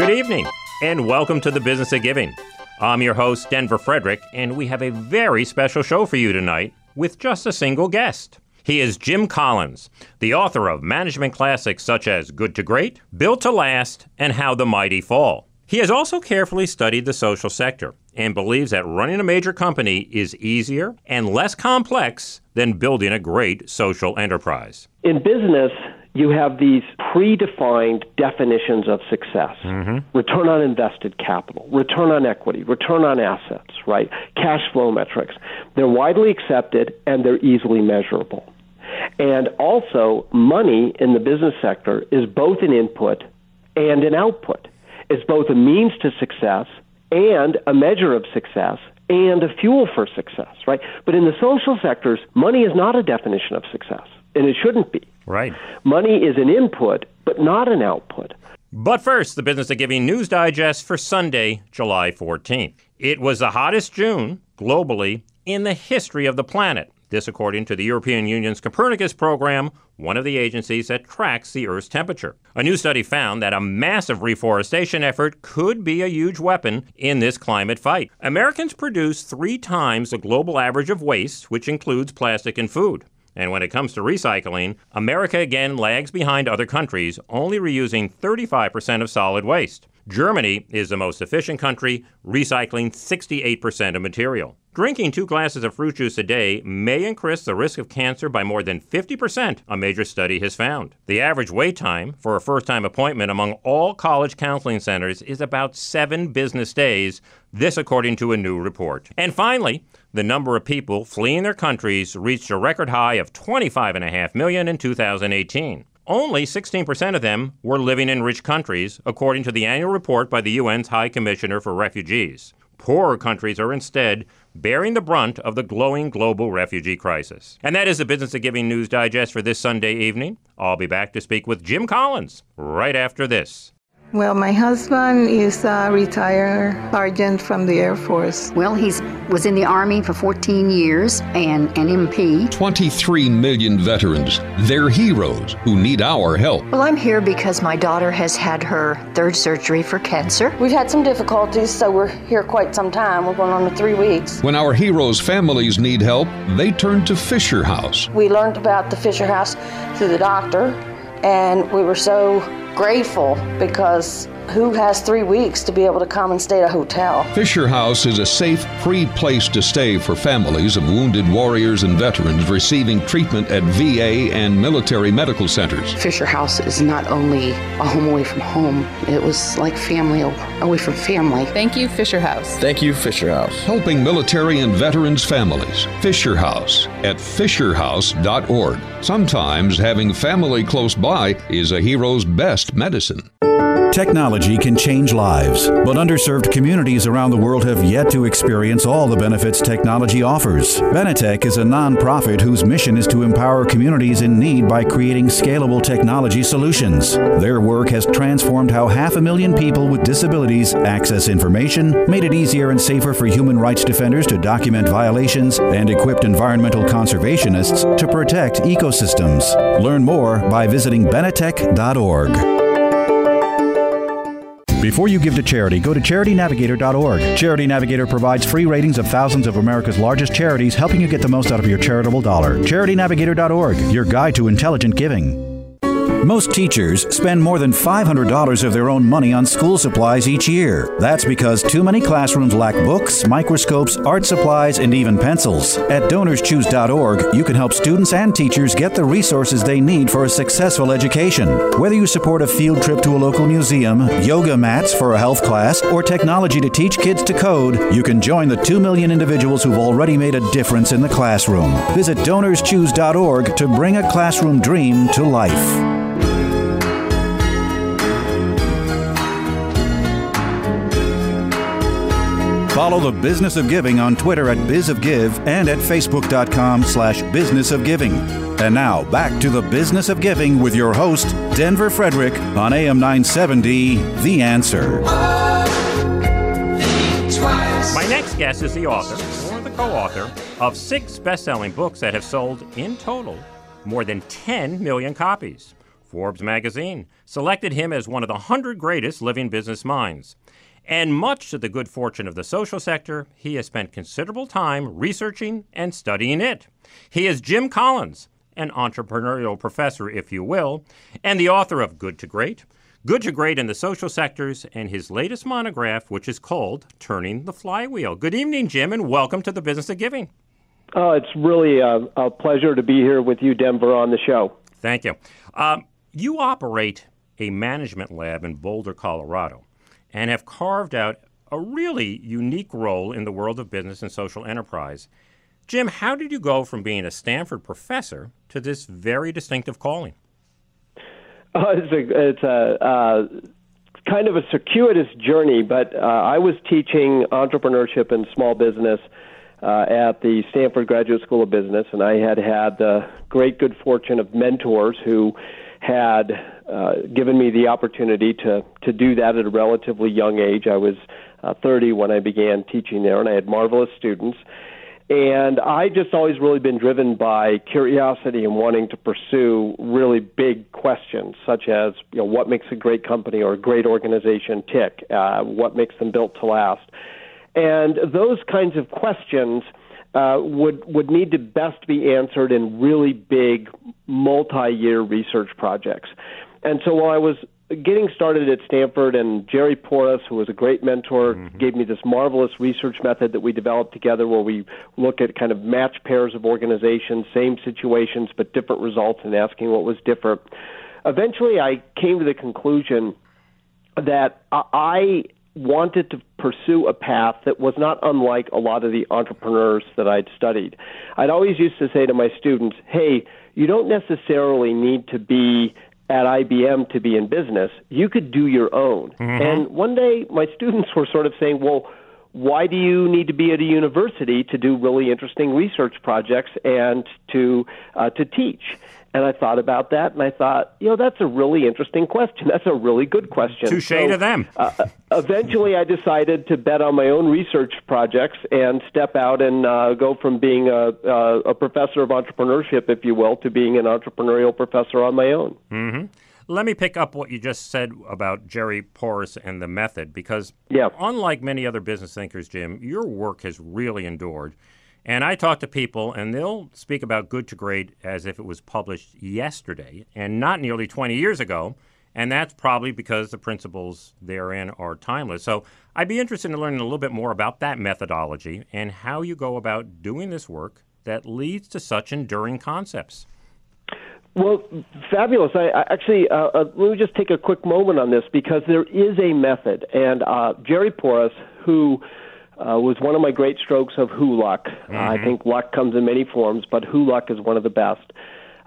Good evening, and welcome to the Business of Giving. I'm your host, Denver Frederick, and we have a very special show for you tonight with just a single guest. He is Jim Collins, the author of management classics such as Good to Great, Built to Last, and How the Mighty Fall. He has also carefully studied the social sector and believes that running a major company is easier and less complex than building a great social enterprise. In business, you have these predefined definitions of success Mm-hmm. return on invested capital, return on equity, return on assets, right? Cash flow metrics. They're widely accepted and they're easily measurable. And also, money in the business sector is both an input and an output. It's both a means to success and a measure of success and a fuel for success, right? But in the social sectors, money is not a definition of success, and it shouldn't be. Right. Money is an input, but not an output. But first, the Business of Giving News Digest for Sunday, July 14th. It was the hottest June globally in the history of the planet. This, according to the European Union's Copernicus program, one of the agencies that tracks the Earth's temperature. A new study found that a massive reforestation effort could be a huge weapon in this climate fight. Americans produce three times the global average of waste, which includes plastic and food. And when it comes to recycling, America again lags behind other countries, only reusing 35% of solid waste. Germany is the most efficient country, recycling 68% of material. Drinking two glasses of fruit juice a day may increase the risk of cancer by more than 50%, a major study has found. The average wait time for a first time appointment among all college counseling centers is about seven business days, this according to a new report. And finally, the number of people fleeing their countries reached a record high of 25.5 million in 2018. Only 16% of them were living in rich countries, according to the annual report by the UN's High Commissioner for Refugees. Poorer countries are instead bearing the brunt of the glowing global refugee crisis. And that is the Business of Giving News Digest for this Sunday evening. I'll be back to speak with Jim Collins right after this. Well, my husband is a retired sergeant from the Air Force. Well, he was in the Army for 14 years and an MP. 23 million veterans. They're heroes who need our help. Well, I'm here because my daughter has had her third surgery for cancer. We've had some difficulties, so we're here quite some time. We're going on to three weeks. When our heroes' families need help, they turn to Fisher House. We learned about the Fisher House through the doctor, and we were so grateful because who has three weeks to be able to come and stay at a hotel? Fisher House is a safe, free place to stay for families of wounded warriors and veterans receiving treatment at VA and military medical centers. Fisher House is not only a home away from home, it was like family away from family. Thank you, Fisher House. Thank you, Fisher House. Helping military and veterans families. Fisher House at fisherhouse.org. Sometimes having family close by is a hero's best medicine. Technology can change lives, but underserved communities around the world have yet to experience all the benefits technology offers. Benetech is a nonprofit whose mission is to empower communities in need by creating scalable technology solutions. Their work has transformed how half a million people with disabilities access information, made it easier and safer for human rights defenders to document violations, and equipped environmental conservationists to protect ecosystems. Learn more by visiting benetech.org. Before you give to charity, go to charitynavigator.org. Charity Navigator provides free ratings of thousands of America's largest charities, helping you get the most out of your charitable dollar. charitynavigator.org, your guide to intelligent giving. Most teachers spend more than $500 of their own money on school supplies each year. That's because too many classrooms lack books, microscopes, art supplies, and even pencils. At donorschoose.org, you can help students and teachers get the resources they need for a successful education. Whether you support a field trip to a local museum, yoga mats for a health class, or technology to teach kids to code, you can join the 2 million individuals who've already made a difference in the classroom. Visit donorschoose.org to bring a classroom dream to life. Follow the Business of Giving on Twitter at BizOfGive and at Facebook.com slash Business of Giving. And now back to the Business of Giving with your host, Denver Frederick, on AM 970, The Answer. My next guest is the author, or the co author, of six best selling books that have sold in total more than 10 million copies. Forbes magazine selected him as one of the 100 greatest living business minds. And much to the good fortune of the social sector, he has spent considerable time researching and studying it. He is Jim Collins, an entrepreneurial professor, if you will, and the author of Good to Great, Good to Great in the Social Sectors, and his latest monograph, which is called Turning the Flywheel. Good evening, Jim, and welcome to the Business of Giving. Oh, it's really a, a pleasure to be here with you, Denver, on the show. Thank you. Um, you operate a management lab in Boulder, Colorado, and have carved out a really unique role in the world of business and social enterprise. Jim, how did you go from being a Stanford professor to this very distinctive calling? Uh, it's a, it's a uh, kind of a circuitous journey, but uh, I was teaching entrepreneurship and small business uh, at the Stanford Graduate School of Business, and I had had the great good fortune of mentors who had uh, given me the opportunity to to do that at a relatively young age. I was uh, 30 when I began teaching there, and I had marvelous students. And I just always really been driven by curiosity and wanting to pursue really big questions, such as you know what makes a great company or a great organization tick, uh, what makes them built to last, and those kinds of questions uh, would would need to best be answered in really big multi-year research projects. And so while I was getting started at Stanford, and Jerry Porras, who was a great mentor, mm-hmm. gave me this marvelous research method that we developed together where we look at kind of match pairs of organizations, same situations, but different results, and asking what was different. Eventually, I came to the conclusion that I wanted to pursue a path that was not unlike a lot of the entrepreneurs that I'd studied. I'd always used to say to my students, hey, you don't necessarily need to be at IBM to be in business. You could do your own. Mm-hmm. And one day my students were sort of saying, well, why do you need to be at a university to do really interesting research projects and to uh, to teach? And I thought about that, and I thought, you know, that's a really interesting question. That's a really good question. Touche so, to them. uh, eventually, I decided to bet on my own research projects and step out and uh, go from being a, a, a professor of entrepreneurship, if you will, to being an entrepreneurial professor on my own. Mm-hmm. Let me pick up what you just said about Jerry Porras and the method, because yeah. unlike many other business thinkers, Jim, your work has really endured. And I talk to people, and they'll speak about Good to Great as if it was published yesterday and not nearly 20 years ago. And that's probably because the principles therein are timeless. So I'd be interested in learning a little bit more about that methodology and how you go about doing this work that leads to such enduring concepts. Well, fabulous. I, I actually uh, uh, let me just take a quick moment on this because there is a method, and uh, Jerry Porras, who uh, was one of my great strokes of who luck. Mm-hmm. Uh, I think luck comes in many forms, but who luck is one of the best.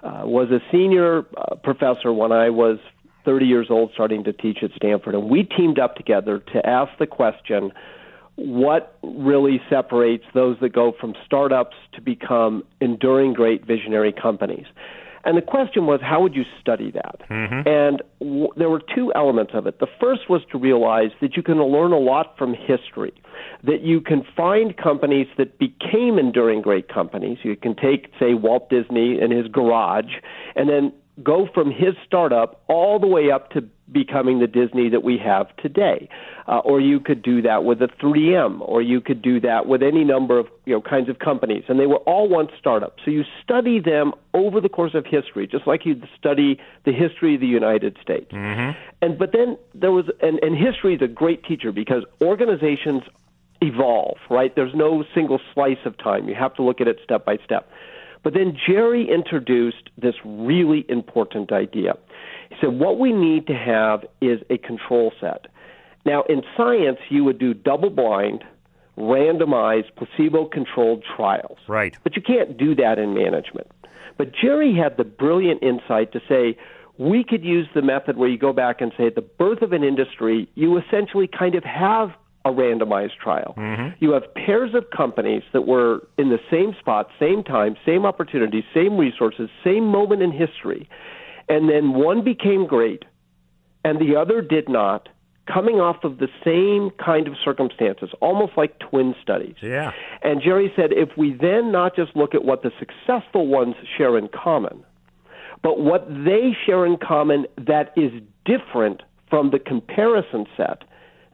Uh, was a senior uh, professor when I was 30 years old, starting to teach at Stanford, and we teamed up together to ask the question: What really separates those that go from startups to become enduring, great visionary companies? And the question was, how would you study that? Mm-hmm. And w- there were two elements of it. The first was to realize that you can learn a lot from history, that you can find companies that became enduring great companies. You can take, say, Walt Disney and his garage, and then go from his startup all the way up to becoming the Disney that we have today. Uh, or you could do that with a 3M, or you could do that with any number of you know kinds of companies, and they were all once startups. So you study them over the course of history, just like you'd study the history of the United States. Mm-hmm. And but then there was, and, and history is a great teacher because organizations evolve, right? There's no single slice of time. You have to look at it step by step. But then Jerry introduced this really important idea. He said, What we need to have is a control set. Now, in science, you would do double blind, randomized, placebo controlled trials. Right. But you can't do that in management. But Jerry had the brilliant insight to say, we could use the method where you go back and say at the birth of an industry, you essentially kind of have a randomized trial. Mm-hmm. You have pairs of companies that were in the same spot, same time, same opportunity, same resources, same moment in history. And then one became great and the other did not, coming off of the same kind of circumstances, almost like twin studies. Yeah. And Jerry said if we then not just look at what the successful ones share in common, But what they share in common that is different from the comparison set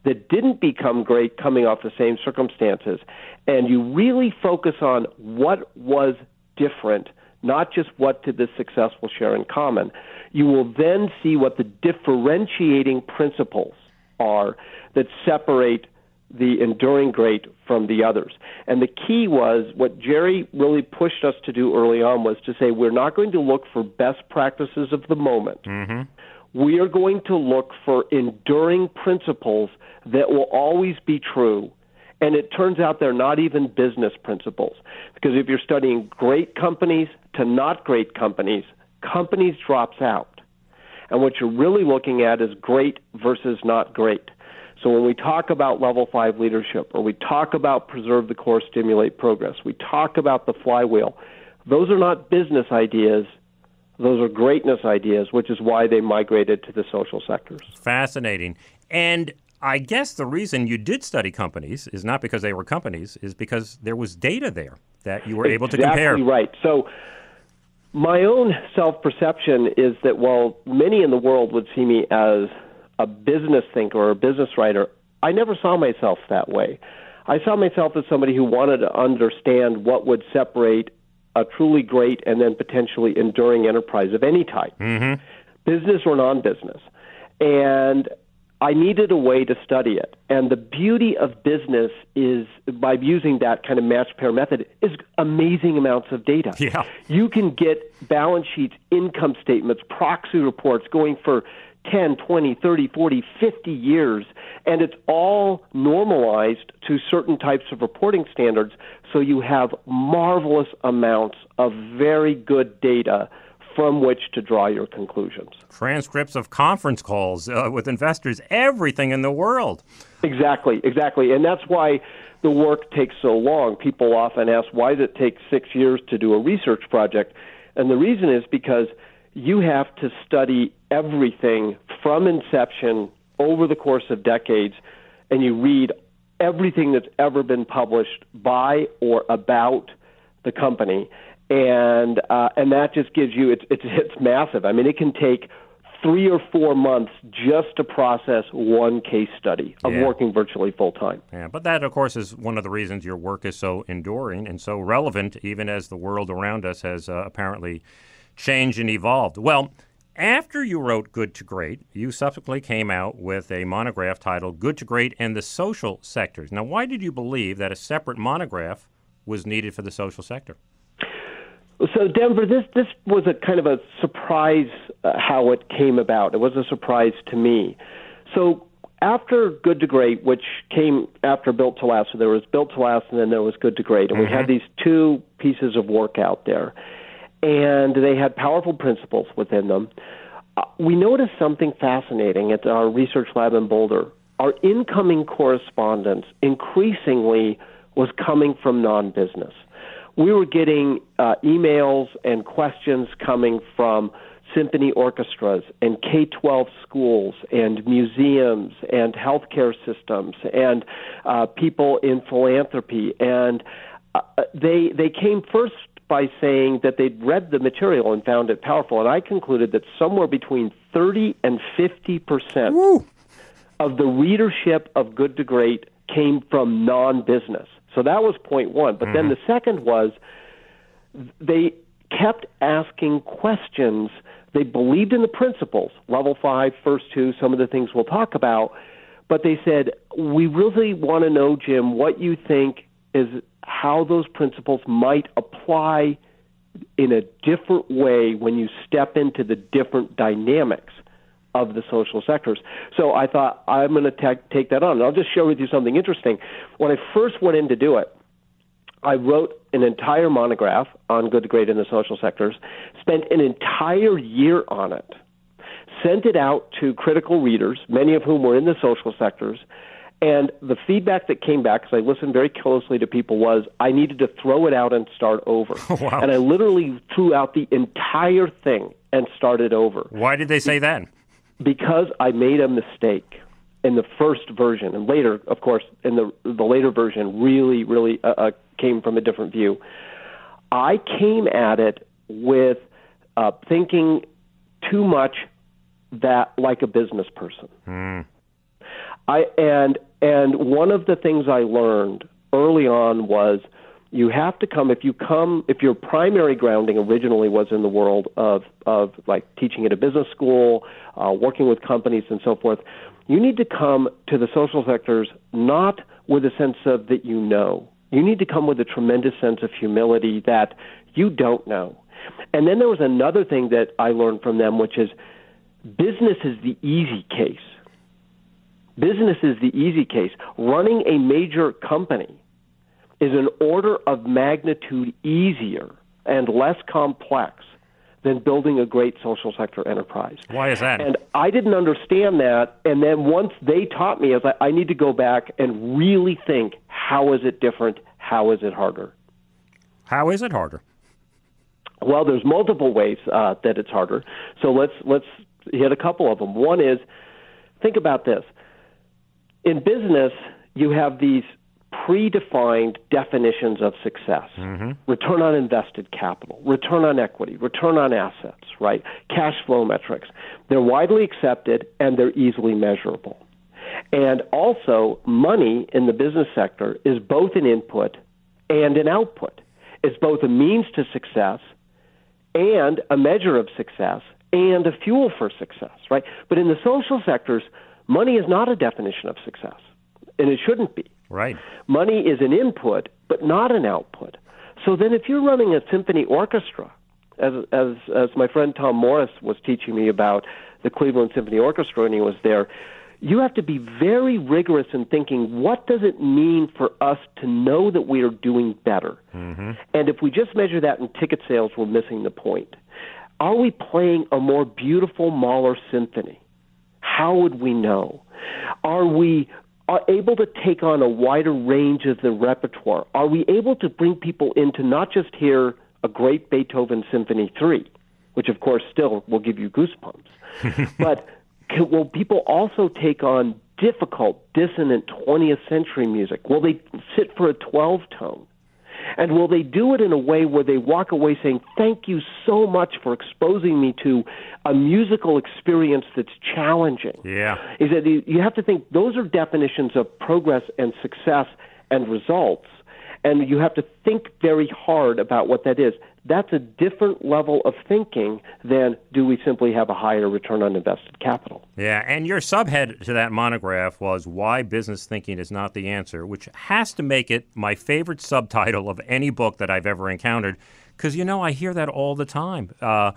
that didn't become great coming off the same circumstances, and you really focus on what was different, not just what did the successful share in common, you will then see what the differentiating principles are that separate the enduring great from the others. And the key was what Jerry really pushed us to do early on was to say we're not going to look for best practices of the moment. Mm-hmm. We are going to look for enduring principles that will always be true. And it turns out they're not even business principles. Because if you're studying great companies to not great companies, companies drops out. And what you're really looking at is great versus not great. So when we talk about level five leadership or we talk about preserve the core, stimulate progress, we talk about the flywheel, those are not business ideas. Those are greatness ideas, which is why they migrated to the social sectors. Fascinating. And I guess the reason you did study companies is not because they were companies, is because there was data there that you were able to compare. right. So my own self perception is that while many in the world would see me as a business thinker or a business writer, I never saw myself that way. I saw myself as somebody who wanted to understand what would separate a truly great and then potentially enduring enterprise of any type, mm-hmm. business or non business. And I needed a way to study it. And the beauty of business is by using that kind of match pair method is amazing amounts of data. Yeah. You can get balance sheets, income statements, proxy reports going for 10, 20, 30, 40, 50 years, and it's all normalized to certain types of reporting standards. So you have marvelous amounts of very good data from which to draw your conclusions. Transcripts of conference calls uh, with investors, everything in the world. Exactly, exactly. And that's why the work takes so long. People often ask, why does it take six years to do a research project? And the reason is because you have to study everything from inception over the course of decades, and you read everything that's ever been published by or about the company, and uh, and that just gives you it's it's it's massive. I mean, it can take three or four months just to process one case study of Yeah. working virtually full time. Yeah, but that, of course, is one of the reasons your work is so enduring and so relevant, even as the world around us has uh, apparently changed and evolved. Well, after you wrote Good to Great, you subsequently came out with a monograph titled Good to Great and the Social Sectors. Now, why did you believe that a separate monograph was needed for the social sector? So Denver, this this was a kind of a surprise uh, how it came about. It was a surprise to me. So after Good to Great, which came after Built to Last, so there was Built to Last, and then there was Good to Great, and we had these two pieces of work out there, and they had powerful principles within them. Uh, we noticed something fascinating at our research lab in Boulder. Our incoming correspondence increasingly was coming from non-business we were getting uh, emails and questions coming from symphony orchestras and K 12 schools and museums and healthcare systems and uh, people in philanthropy. And uh, they, they came first by saying that they'd read the material and found it powerful. And I concluded that somewhere between 30 and 50 percent of the readership of Good to Great came from non business. So that was point one. But then mm-hmm. the second was they kept asking questions. They believed in the principles, level five, first two, some of the things we'll talk about. But they said, we really want to know, Jim, what you think is how those principles might apply in a different way when you step into the different dynamics of the social sectors. So I thought I'm going to ta- take that on. And I'll just share with you something interesting. When I first went in to do it, I wrote an entire monograph on good, to great, in the social sectors, spent an entire year on it, sent it out to critical readers, many of whom were in the social sectors, and the feedback that came back, because I listened very closely to people, was I needed to throw it out and start over. Wow. And I literally threw out the entire thing and started over Why did they say that? because I made a mistake in the first version, and later, of course, in the the later version, really, really uh, uh, came from a different view. I came at it with uh, thinking too much that like a business person. Mm. I and and one of the things I learned early on was you have to come if you come if your primary grounding originally was in the world of of like teaching at a business school, uh, working with companies and so forth. You need to come to the social sectors not with a sense of that you know. You need to come with a tremendous sense of humility that you don't know. And then there was another thing that I learned from them, which is business is the easy case. Business is the easy case. Running a major company is an order of magnitude easier and less complex than building a great social sector enterprise. Why is that? And I didn't understand that. And then once they taught me, I was like, I need to go back and really think how is it different? How is it harder? How is it harder? Well, there's multiple ways uh, that it's harder. So let's let's hit a couple of them. One is think about this. In business, you have these predefined definitions of success mm-hmm. return on invested capital, return on equity, return on assets, right? Cash flow metrics. They're widely accepted and they're easily measurable. And also, money in the business sector is both an input and an output. It's both a means to success and a measure of success and a fuel for success, right? But in the social sectors, money is not a definition of success, and it shouldn't be. Right. Money is an input, but not an output. So then, if you're running a symphony orchestra, as as as my friend Tom Morris was teaching me about the Cleveland Symphony Orchestra when he was there, you have to be very rigorous in thinking what does it mean for us to know that we are doing better. Mm-hmm. And if we just measure that in ticket sales, we're missing the point. Are we playing a more beautiful Mahler symphony? How would we know? Are we are able to take on a wider range of the repertoire? Are we able to bring people in to not just hear a great Beethoven Symphony 3, which of course still will give you goosebumps, but can, will people also take on difficult, dissonant 20th century music? Will they sit for a 12 tone? And will they do it in a way where they walk away saying, Thank you so much for exposing me to a musical experience that's challenging? Yeah. Is that you have to think those are definitions of progress and success and results. And you have to think very hard about what that is that's a different level of thinking than do we simply have a higher return on invested capital. Yeah, and your subhead to that monograph was Why Business Thinking is Not the Answer, which has to make it my favorite subtitle of any book that I've ever encountered. Because, you know, I hear that all the time. Uh,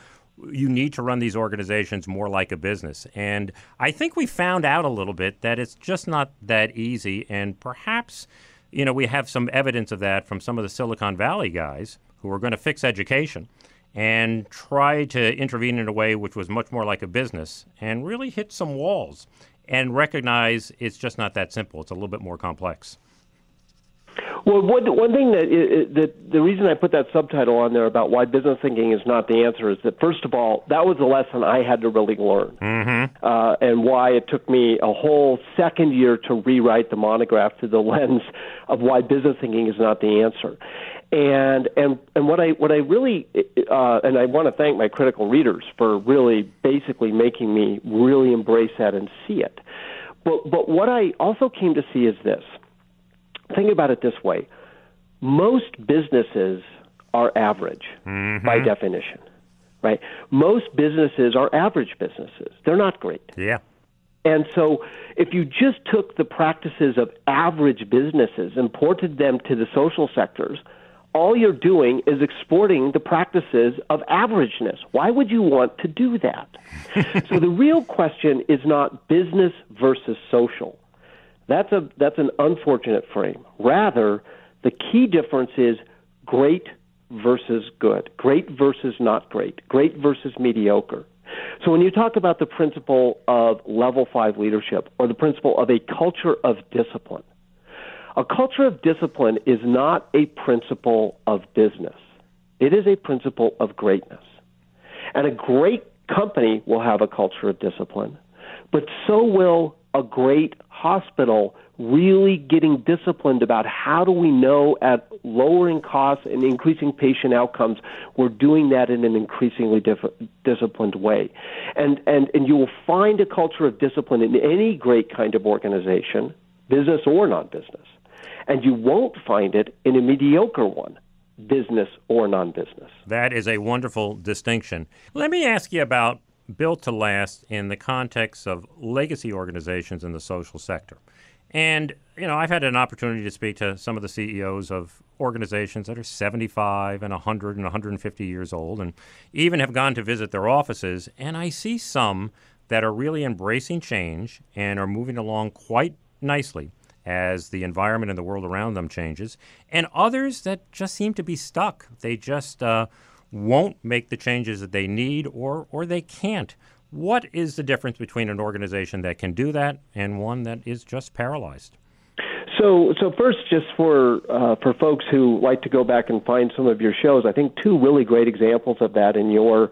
you need to run these organizations more like a business. And I think we found out a little bit that it's just not that easy. And perhaps, you know, we have some evidence of that from some of the Silicon Valley guys who were going to fix education and try to intervene in a way which was much more like a business and really hit some walls and recognize it's just not that simple. It's a little bit more complex. Well, one, one thing that, that the reason I put that subtitle on there about why business thinking is not the answer is that first of all, that was a lesson I had to really learn, mm-hmm. uh, and why it took me a whole second year to rewrite the monograph through the lens of why business thinking is not the answer and and and what I what I really uh, and I want to thank my critical readers for really basically making me really embrace that and see it. But but what I also came to see is this. Think about it this way: most businesses are average mm-hmm. by definition, right? Most businesses are average businesses. They're not great. Yeah. And so, if you just took the practices of average businesses and ported them to the social sectors, all you're doing is exporting the practices of averageness. Why would you want to do that? so the real question is not business versus social. That's a that's an unfortunate frame. Rather, the key difference is great versus good, great versus not great, great versus mediocre. So when you talk about the principle of level 5 leadership or the principle of a culture of discipline, a culture of discipline is not a principle of business. It is a principle of greatness. And a great company will have a culture of discipline, but so will a great hospital really getting disciplined about how do we know at lowering costs and increasing patient outcomes we're doing that in an increasingly diff- disciplined way and and and you will find a culture of discipline in any great kind of organization business or non-business and you won't find it in a mediocre one business or non-business. That is a wonderful distinction. Let me ask you about built to last in the context of legacy organizations in the social sector. And, you know, I've had an opportunity to speak to some of the CEOs of organizations that are 75 and 100 and 150 years old, and even have gone to visit their offices. And I see some that are really embracing change and are moving along quite nicely as the environment and the world around them changes, and others that just seem to be stuck. They just uh, won't make the changes that they need or, or they can't. What is the difference between an organization that can do that and one that is just paralyzed? So, so first, just for uh, for folks who like to go back and find some of your shows, I think two really great examples of that in your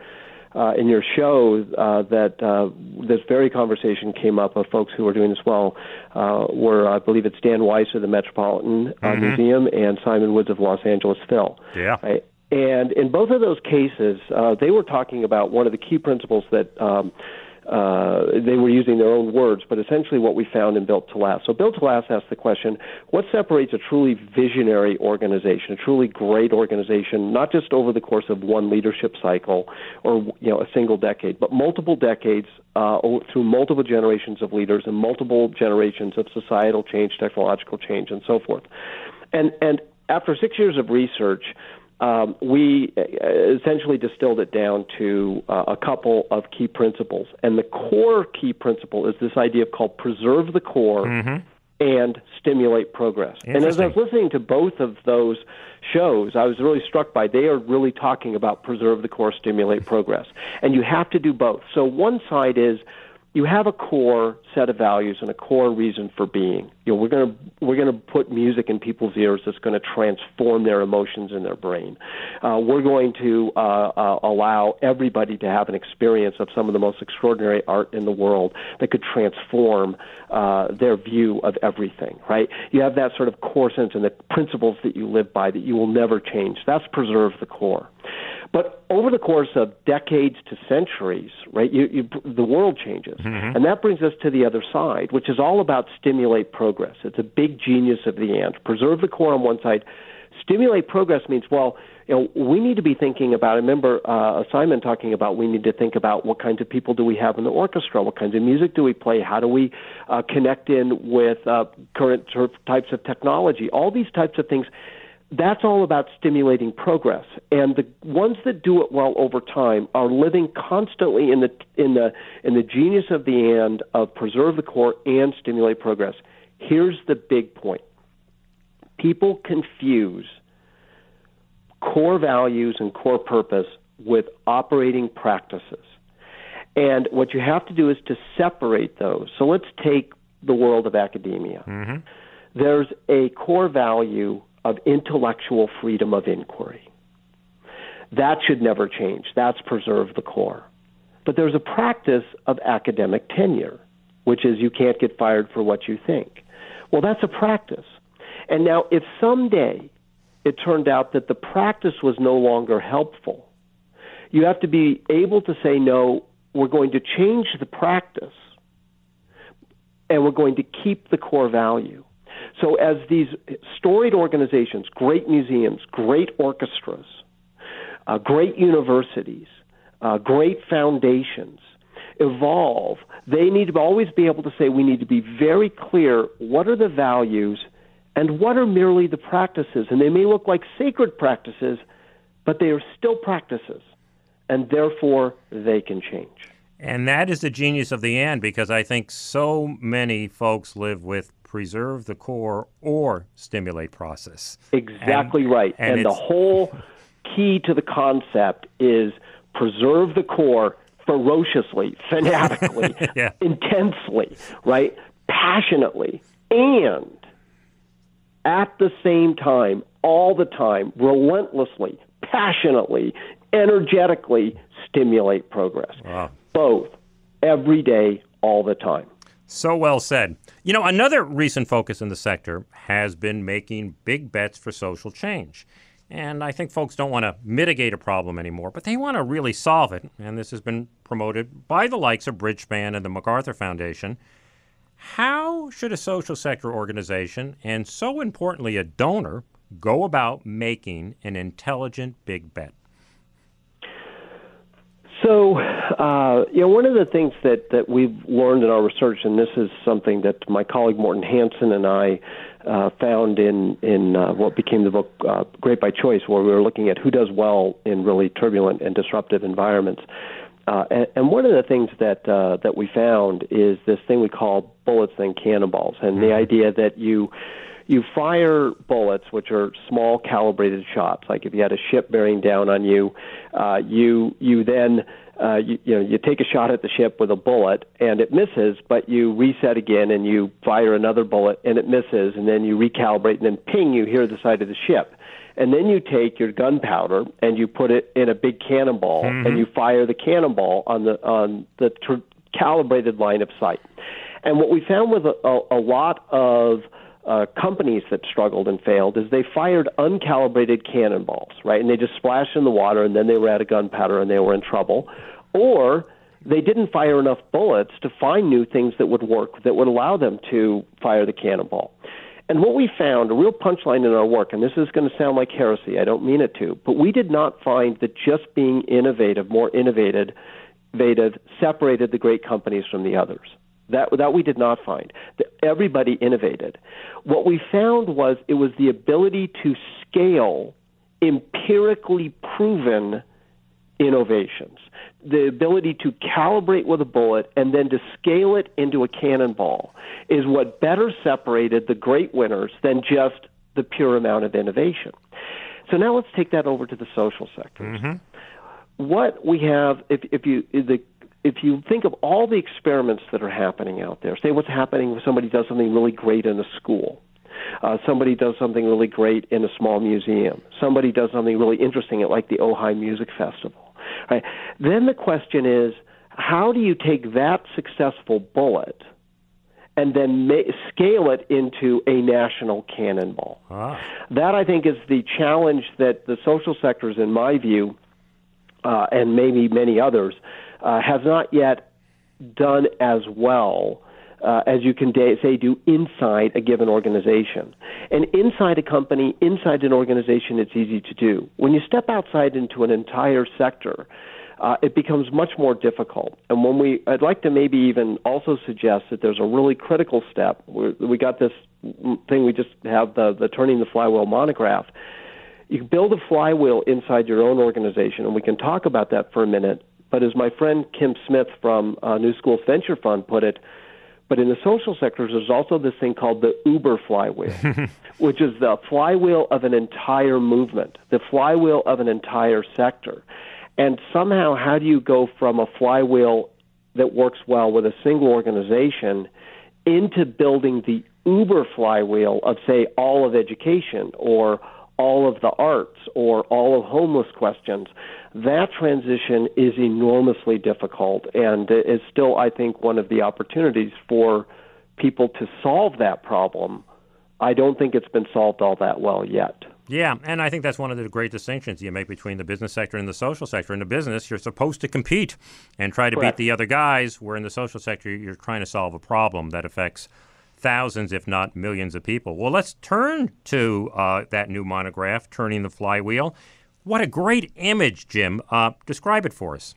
uh, in your show uh, that uh, this very conversation came up of folks who were doing this well uh, were I believe it's Dan Weiss of the Metropolitan uh, mm-hmm. Museum and Simon Woods of Los Angeles Phil. Yeah. Right? And in both of those cases, uh, they were talking about one of the key principles that um, uh, they were using their own words, but essentially what we found in Built to Last. So Built to Last asks the question, what separates a truly visionary organization, a truly great organization, not just over the course of one leadership cycle or you know a single decade, but multiple decades uh, through multiple generations of leaders and multiple generations of societal change, technological change, and so forth. And and after six years of research, um, we uh, essentially distilled it down to uh, a couple of key principles. And the core key principle is this idea called preserve the core mm-hmm. and stimulate progress. And as I was listening to both of those shows, I was really struck by they are really talking about preserve the core, stimulate progress. And you have to do both. So one side is you have a core set of values and a core reason for being. You know, we're going to we're going to put music in people's ears that's going to transform their emotions in their brain. Uh, we're going to uh, uh, allow everybody to have an experience of some of the most extraordinary art in the world that could transform uh, their view of everything. Right? You have that sort of core sense and the principles that you live by that you will never change. That's preserve the core. But over the course of decades to centuries, right, you, you, the world changes. Mm-hmm. And that brings us to the other side, which is all about stimulate progress. It's a big genius of the and. Preserve the core on one side. Stimulate progress means, well, you know, we need to be thinking about. I remember uh, Simon talking about we need to think about what kinds of people do we have in the orchestra, what kinds of music do we play, how do we uh, connect in with uh, current types of technology, all these types of things that's all about stimulating progress. And the ones that do it well over time are living constantly in the in the in the genius of the and of preserve the core and stimulate progress. Here's the big point. People confuse core values and core purpose with operating practices. And what you have to do is to separate those. So let's take the world of academia. Mm-hmm. There's a core value of intellectual freedom of inquiry. That should never change. That's preserve the core. But there's a practice of academic tenure, which is you can't get fired for what you think. Well, that's a practice. And now, if someday it turned out that the practice was no longer helpful, you have to be able to say, no, we're going to change the practice and we're going to keep the core value. So, as these storied organizations, great museums, great orchestras, uh, great universities, uh, great foundations evolve, they need to always be able to say we need to be very clear what are the values and what are merely the practices. And they may look like sacred practices, but they are still practices, and therefore they can change. And that is the genius of the and because I think so many folks live with preserve the core or stimulate process. Exactly and, right. And, and the whole key to the concept is preserve the core ferociously, fanatically, yeah. intensely, right? Passionately, and at the same time, all the time, relentlessly, passionately, energetically stimulate progress. Wow. Both, every day, all the time. So well said. You know, another recent focus in the sector has been making big bets for social change. And I think folks don't want to mitigate a problem anymore, but they want to really solve it. And this has been promoted by the likes of Bridgespan and the MacArthur Foundation. How should a social sector organization, and so importantly, a donor, go about making an intelligent big bet? So, uh, you know, one of the things that, that we've learned in our research, and this is something that my colleague Morten Hansen and I uh, found in in uh, what became the book uh, Great by Choice, where we were looking at who does well in really turbulent and disruptive environments. Uh, and, and one of the things that uh, that we found is this thing we call bullets and cannonballs, and the mm-hmm. idea that you you fire bullets, which are small calibrated shots. Like if you had a ship bearing down on you, uh, you you then uh, you, you know you take a shot at the ship with a bullet and it misses, but you reset again and you fire another bullet and it misses, and then you recalibrate and then ping, you hear the side of the ship. And then you take your gunpowder and you put it in a big cannonball mm-hmm. and you fire the cannonball on the on the tr- calibrated line of sight. And what we found with a, a, a lot of uh, companies that struggled and failed is they fired uncalibrated cannonballs, right? And they just splashed in the water and then they were out of gunpowder and they were in trouble. Or they didn't fire enough bullets to find new things that would work that would allow them to fire the cannonball. And what we found, a real punchline in our work, and this is going to sound like heresy, I don't mean it to, but we did not find that just being innovative, more innovative, innovative separated the great companies from the others. That, that we did not find. Everybody innovated. What we found was it was the ability to scale empirically proven innovations, the ability to calibrate with a bullet and then to scale it into a cannonball is what better separated the great winners than just the pure amount of innovation. So now let's take that over to the social sector. Mm-hmm. What we have, if, if you the if you think of all the experiments that are happening out there, say what's happening when somebody does something really great in a school, uh, somebody does something really great in a small museum, somebody does something really interesting at like the Ojai Music Festival, right? Then the question is, how do you take that successful bullet and then ma- scale it into a national cannonball? Ah. That I think is the challenge that the social sectors, in my view, uh, and maybe many others, uh, have not yet done as well uh, as you can da- say do inside a given organization. And inside a company, inside an organization, it's easy to do. When you step outside into an entire sector, uh, it becomes much more difficult. And when we, I'd like to maybe even also suggest that there's a really critical step. We're, we got this thing we just have the the turning the flywheel monograph. You build a flywheel inside your own organization, and we can talk about that for a minute. But as my friend Kim Smith from uh, New School Venture Fund put it, but in the social sectors, there's also this thing called the Uber flywheel, which is the flywheel of an entire movement, the flywheel of an entire sector. And somehow, how do you go from a flywheel that works well with a single organization into building the Uber flywheel of, say, all of education or all of the arts or all of homeless questions, that transition is enormously difficult and is still, I think, one of the opportunities for people to solve that problem. I don't think it's been solved all that well yet. Yeah, and I think that's one of the great distinctions you make between the business sector and the social sector. In the business, you're supposed to compete and try to Correct. beat the other guys, where in the social sector, you're trying to solve a problem that affects thousands, if not millions, of people. Well, let's turn to uh, that new monograph, Turning the Flywheel. What a great image, Jim. Uh, describe it for us.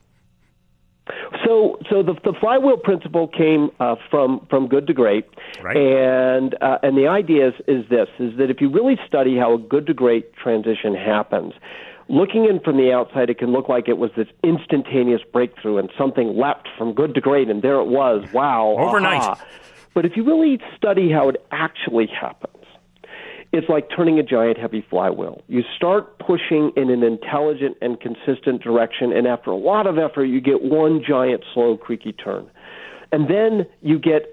So, so the, the flywheel principle came uh, from from good to great, right. and uh, and the idea is, is this: is that if you really study how a good to great transition happens, looking in from the outside, it can look like it was this instantaneous breakthrough and something leapt from good to great, and there it was. Wow, overnight. Aha. But if you really study how it actually happens, it's like turning a giant heavy flywheel. You start pushing in an intelligent and consistent direction, and after a lot of effort, you get one giant slow, creaky turn. And then you get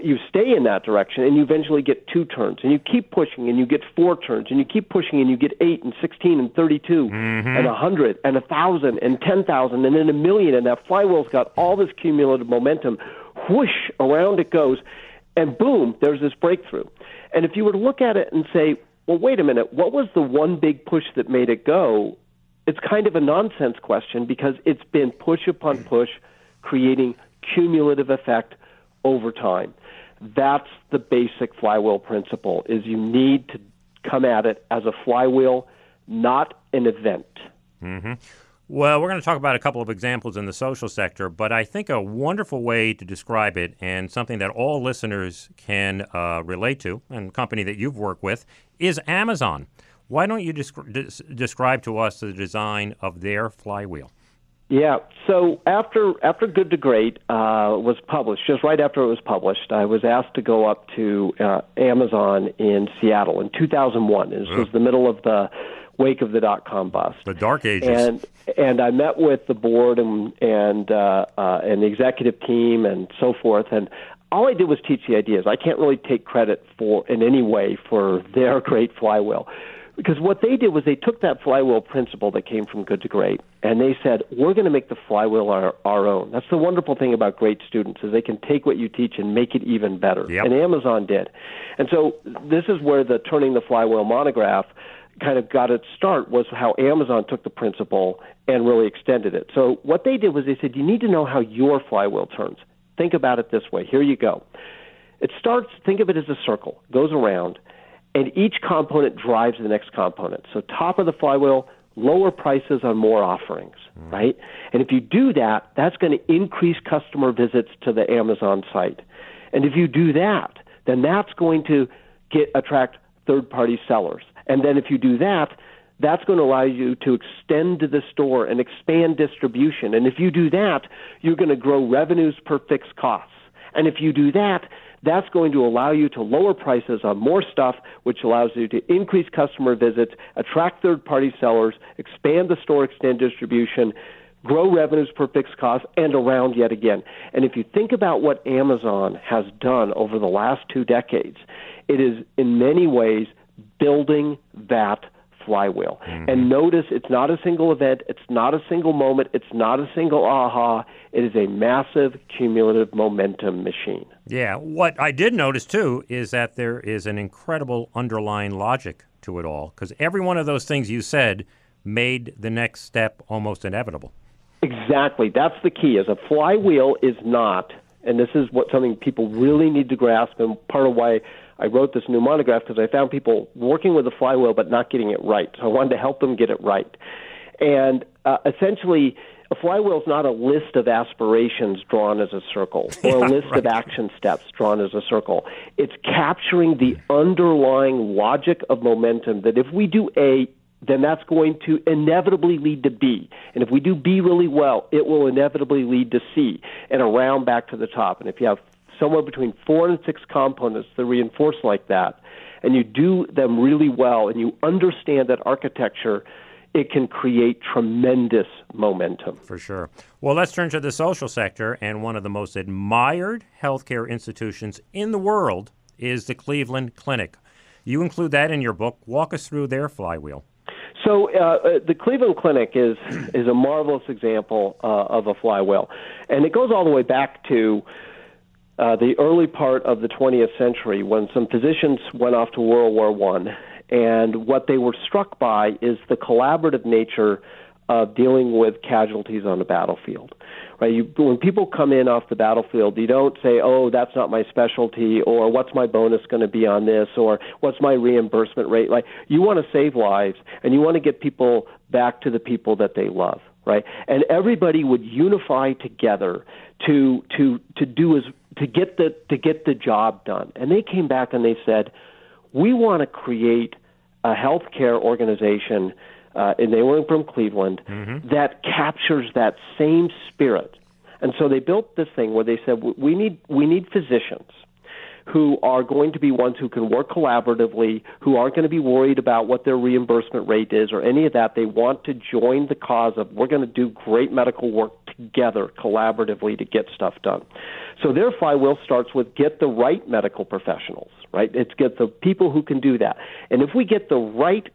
you stay in that direction and you eventually get two turns and you keep pushing and you get four turns and you keep pushing and you get eight and 16 and 32 mm-hmm. and a hundred and a thousand and ten thousand and then a million and that flywheel's got all this cumulative momentum whoosh, around it goes, and boom, there's this breakthrough. And if you were to look at it and say, well, wait a minute, what was the one big push that made it go? It's kind of a nonsense question because it's been push upon push, creating cumulative effect over time. That's the basic flywheel principle is you need to come at it as a flywheel, not an event. Mm-hmm. Well, we're going to talk about a couple of examples in the social sector, but I think a wonderful way to describe it and something that all listeners can uh, relate to, and company that you've worked with, is Amazon. Why don't you descri- describe to us the design of their flywheel? Yeah. So after after Good to Great uh, was published, just right after it was published, I was asked to go up to uh, Amazon in Seattle in 2001. This was the middle of the wake of the dot com bust. The dark ages. And and I met with the board and and uh, uh, and the executive team and so forth. And all I did was teach the ideas. I can't really take credit for in any way for their great flywheel. Because what they did was they took that flywheel principle that came from good to great, and they said, "We're going to make the flywheel our, our own." That's the wonderful thing about great students is they can take what you teach and make it even better. Yep. And Amazon did, and so this is where the turning the flywheel monograph kind of got its start was how Amazon took the principle and really extended it. So what they did was they said, you need to know how your flywheel turns. Think about it this way. Here you go. It starts, think of it as a circle, goes around, and each component drives the next component. So top of the flywheel, lower prices on more offerings, mm. right? And if you do that, that's going to increase customer visits to the Amazon site. And if you do that, then that's going to get attract third-party sellers. And then if you do that, that's going to allow you to extend the store and expand distribution. And if you do that, you're going to grow revenues per fixed costs. And if you do that, that's going to allow you to lower prices on more stuff, which allows you to increase customer visits, attract third party sellers, expand the store, extend distribution, grow revenues per fixed cost, and around yet again. And if you think about what Amazon has done over the last two decades, it is in many ways building that flywheel. Mm-hmm. And notice it's not a single event, it's not a single moment, it's not a single aha. It is a massive cumulative momentum machine. Yeah, what I did notice too is that there is an incredible underlying logic to it all because every one of those things you said made the next step almost inevitable. Exactly. That's the key. Is a flywheel is not and this is what something people really need to grasp and part of why I wrote this new monograph because I found people working with the flywheel but not getting it right. So I wanted to help them get it right. And uh, essentially, a flywheel is not a list of aspirations drawn as a circle or a list right. of action steps drawn as a circle. It's capturing the underlying logic of momentum that if we do A, then that's going to inevitably lead to B. And if we do B really well, it will inevitably lead to C and around back to the top. And if you have somewhere between four and six components that reinforce like that, and you do them really well, and you understand that architecture, it can create tremendous momentum. For sure. Well, let's turn to the social sector, and one of the most admired healthcare institutions in the world is the Cleveland Clinic. You include that in your book. Walk us through their flywheel. So uh, uh the Cleveland Clinic is is a marvelous example uh, of a flywheel, and it goes all the way back to uh, the early part of the 20th century when some physicians went off to World War One, and what they were struck by is the collaborative nature of dealing with casualties on the battlefield. Right? You, when people come in off the battlefield, you don't say, "Oh, that's not my specialty," or "What's my bonus going to be on this?" or "What's my reimbursement rate?" Like you want to save lives, and you want to get people back to the people that they love right? And everybody would unify together to to to do as to get the to get the job done. And they came back and they said, we want to create a healthcare organization, uh, and they were from Cleveland mm-hmm. that captures that same spirit. And so they built this thing where they said we need we need physicians who are going to be ones who can work collaboratively, who aren't going to be worried about what their reimbursement rate is or any of that. They want to join the cause of we're going to do great medical work together collaboratively to get stuff done. So their flywheel starts with get the right medical professionals, right? It's get the people who can do that. And if we get the right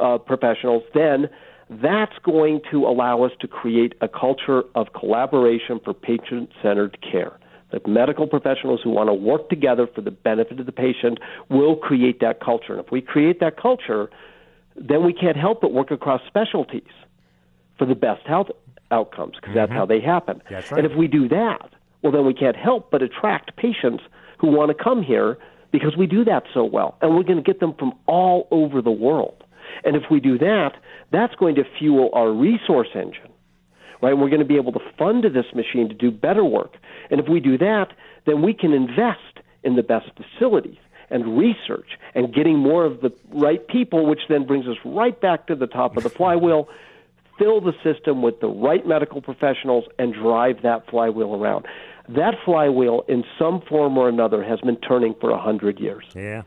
uh, professionals, then that's going to allow us to create a culture of collaboration for patient centered care. The medical professionals who want to work together for the benefit of the patient will create that culture. And if we create that culture, then we can't help but work across specialties for the best health outcomes because mm-hmm. that's how they happen. Right. And if we do that, well, then we can't help but attract patients who want to come here because we do that so well. And we're going to get them from all over the world. And if we do that, that's going to fuel our resource engine. Right? We're going to be able to fund this machine to do better work. And if we do that, then we can invest in the best facilities and research and getting more of the right people, which then brings us right back to the top of the flywheel. Fill the system with the right medical professionals and drive that flywheel around. That flywheel, in some form or another, has been turning for a hundred years. Yeah.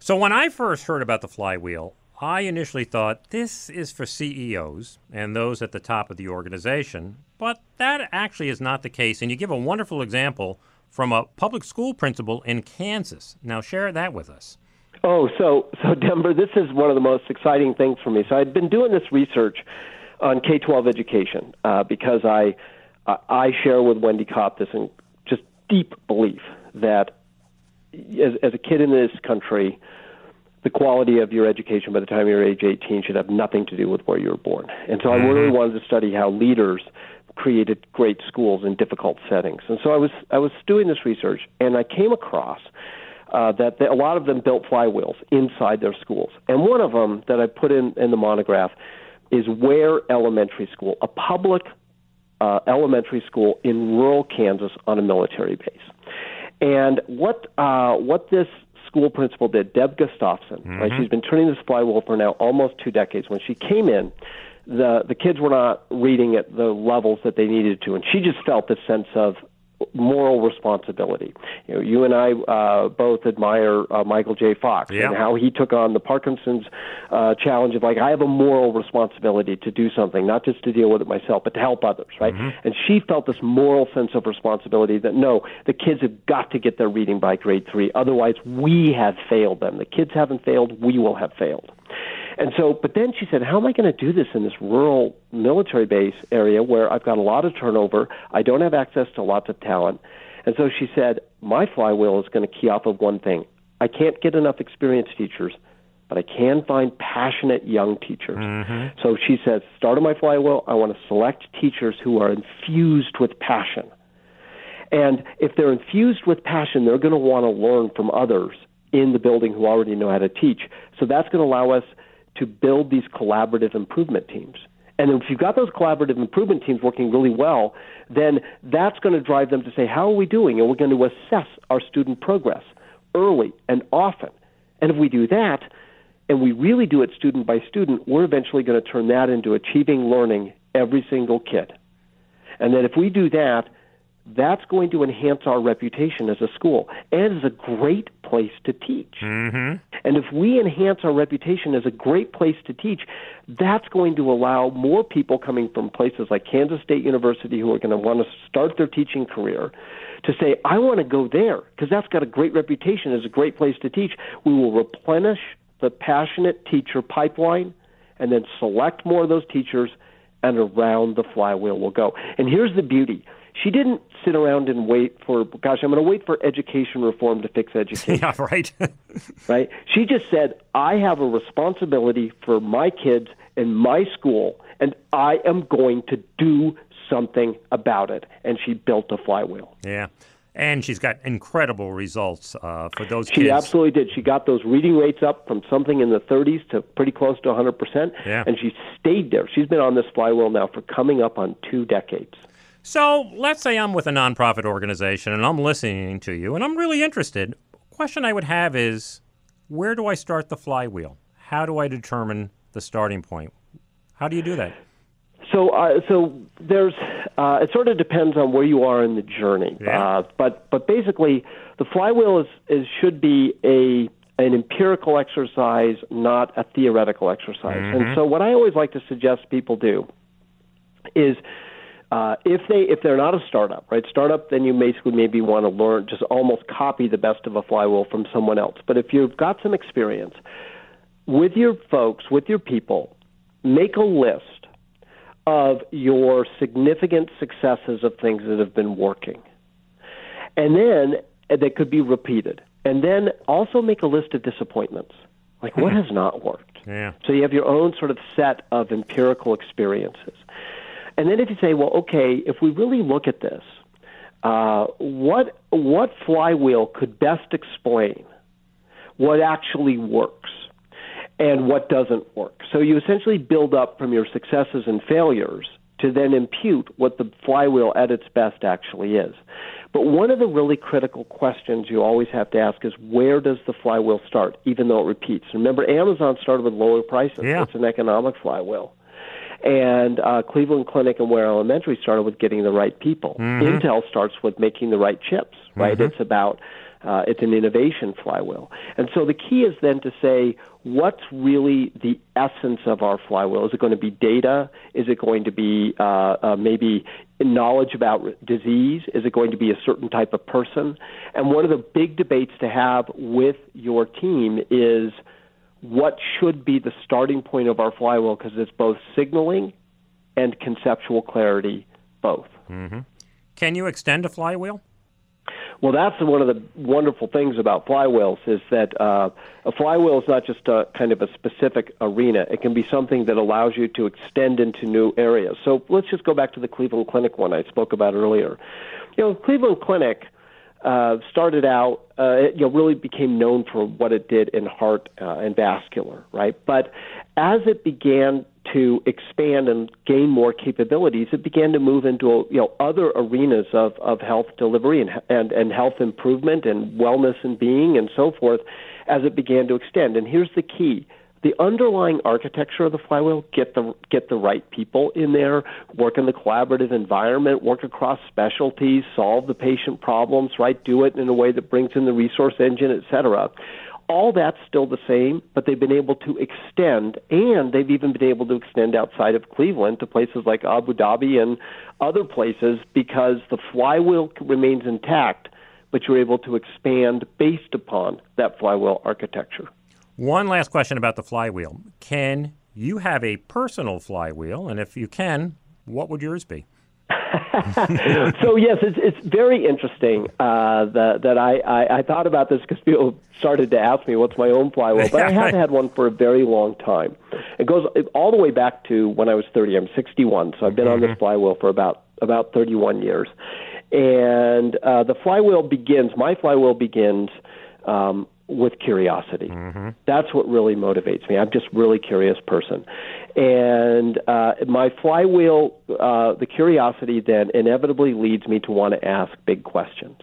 So when I first heard about the flywheel, I initially thought this is for CEOs and those at the top of the organization, but that actually is not the case. And you give a wonderful example from a public school principal in Kansas. Now, share that with us. Oh, so so Denver, this is one of the most exciting things for me. So I've been doing this research on K-12 education uh, because I I share with Wendy Kopp this in just deep belief that as, as a kid in this country, the quality of your education by the time you're age 18 should have nothing to do with where you were born. And so mm-hmm. I really wanted to study how leaders created great schools in difficult settings. And so I was I was doing this research, and I came across uh, that a lot of them built flywheels inside their schools. And one of them that I put in in the monograph is Ware Elementary School, a public uh, elementary school in rural Kansas on a military base. And what uh, what this school principal did, Deb Gustafson, mm-hmm. right? She's been turning this flywheel for now almost two decades. When she came in, the the kids were not reading at the levels that they needed to, and she just felt this sense of moral responsibility. You know, you and I uh, both admire uh, Michael J. Fox yeah. and how he took on the Parkinson's uh, challenge of like I have a moral responsibility to do something, not just to deal with it myself, but to help others, right? Mm-hmm. And she felt this moral sense of responsibility that no, the kids have got to get their reading by grade three, otherwise we have failed them. The kids haven't failed, we will have failed. And so, but then she said, How am I going to do this in this rural military base area where I've got a lot of turnover? I don't have access to lots of talent. And so she said, My flywheel is going to key off of one thing. I can't get enough experienced teachers, but I can find passionate young teachers. Mm-hmm. So she says, Start of my flywheel, I want to select teachers who are infused with passion. And if they're infused with passion, they're going to want to learn from others in the building who already know how to teach. So that's going to allow us to build these collaborative improvement teams. And if you've got those collaborative improvement teams working really well, then that's going to drive them to say, How are we doing? And we're going to assess our student progress early and often. And if we do that, and we really do it student by student, we're eventually going to turn that into achieving learning every single kid. And then if we do that, that's going to enhance our reputation as a school and as a great place to teach. Mm-hmm. And if we enhance our reputation as a great place to teach, that's going to allow more people coming from places like Kansas State University who are going to want to start their teaching career to say, I want to go there because that's got a great reputation as a great place to teach. We will replenish the passionate teacher pipeline and then select more of those teachers and around the flywheel will go. And here's the beauty she didn't sit around and wait for, gosh, I'm going to wait for education reform to fix education. yeah, right. right? She just said, I have a responsibility for my kids and my school, and I am going to do something about it. And she built a flywheel. Yeah. And she's got incredible results uh, for those she kids. She absolutely did. She got those reading rates up from something in the 30s to pretty close to 100%. Yeah. And she stayed there. She's been on this flywheel now for coming up on two decades. So let's say I'm with a nonprofit organization and I'm listening to you and I'm really interested. Question I would have is where do I start the flywheel? How do I determine the starting point? How do you do that? So, uh, so there's uh, it sort of depends on where you are in the journey. Yeah. Uh, but but basically, the flywheel is, is should be a an empirical exercise, not a theoretical exercise. Mm-hmm. And so, what I always like to suggest people do is uh, if they if they're not a startup, right? Startup, then you basically maybe want to learn just almost copy the best of a flywheel from someone else. But if you've got some experience with your folks, with your people, make a list of your significant successes of things that have been working. and then uh, that could be repeated. And then also make a list of disappointments. Like what has not worked? Yeah. So you have your own sort of set of empirical experiences. And then if you say, well, okay, if we really look at this, uh, what what flywheel could best explain what actually works and what doesn't work? So you essentially build up from your successes and failures to then impute what the flywheel at its best actually is. But one of the really critical questions you always have to ask is where does the flywheel start, even though it repeats? Remember, Amazon started with lower prices. Yeah. It's an economic flywheel. And uh, Cleveland Clinic and Ware Elementary started with getting the right people. Mhm. Intel starts with making the right chips, right? Mhm. It's about uh, it's an innovation flywheel. And so the key is then to say what's really the essence of our flywheel. Is it going to be data? Is it going to be uh, uh, maybe knowledge about disease? Is it going to be a certain type of person? And one of the big debates to have with your team is what should be the starting point of our flywheel because it's both signaling and conceptual clarity, both. hmm Can you extend a flywheel? Well, that's one of the wonderful things about flywheels is that uh, a flywheel is not just a kind of a specific arena. It can be something that allows you to extend into new areas. So let's just go back to the Cleveland Clinic one I spoke about earlier. You know, Cleveland Clinic uh, started out, uh, it, you know, really became known for what it did in heart uh, and vascular, right? But as it began to expand and gain more capabilities, it began to move into you know other arenas of, of health delivery and, and and health improvement and wellness and being and so forth as it began to extend. And here's the key: the underlying architecture of the flywheel get the get the right people in there, work in the collaborative environment, work across specialties, solve the patient problems, right? Do it in a way that brings in the resource engine, et cetera all that's still the same, but they've been able to extend, and they've even been able to extend outside of Cleveland to places like Abu Dhabi and other places because the flywheel remains intact, but you're able to expand based upon that flywheel architecture. One last question about the flywheel. Can you have a personal flywheel? And if you can, what would yours be? so yes, it's it's very interesting uh, that that I, I I thought about this because people started to ask me what's my own flywheel, but I have had one for a very long time. It goes all the way back to when I was 30. I'm 61, so I've been on this flywheel for about about 31 years. And uh, the flywheel begins. My flywheel begins. Um, with curiosity. That's what really motivates me. I'm just a really curious person. And uh, my flywheel, uh, the curiosity then inevitably leads me to want to ask big questions.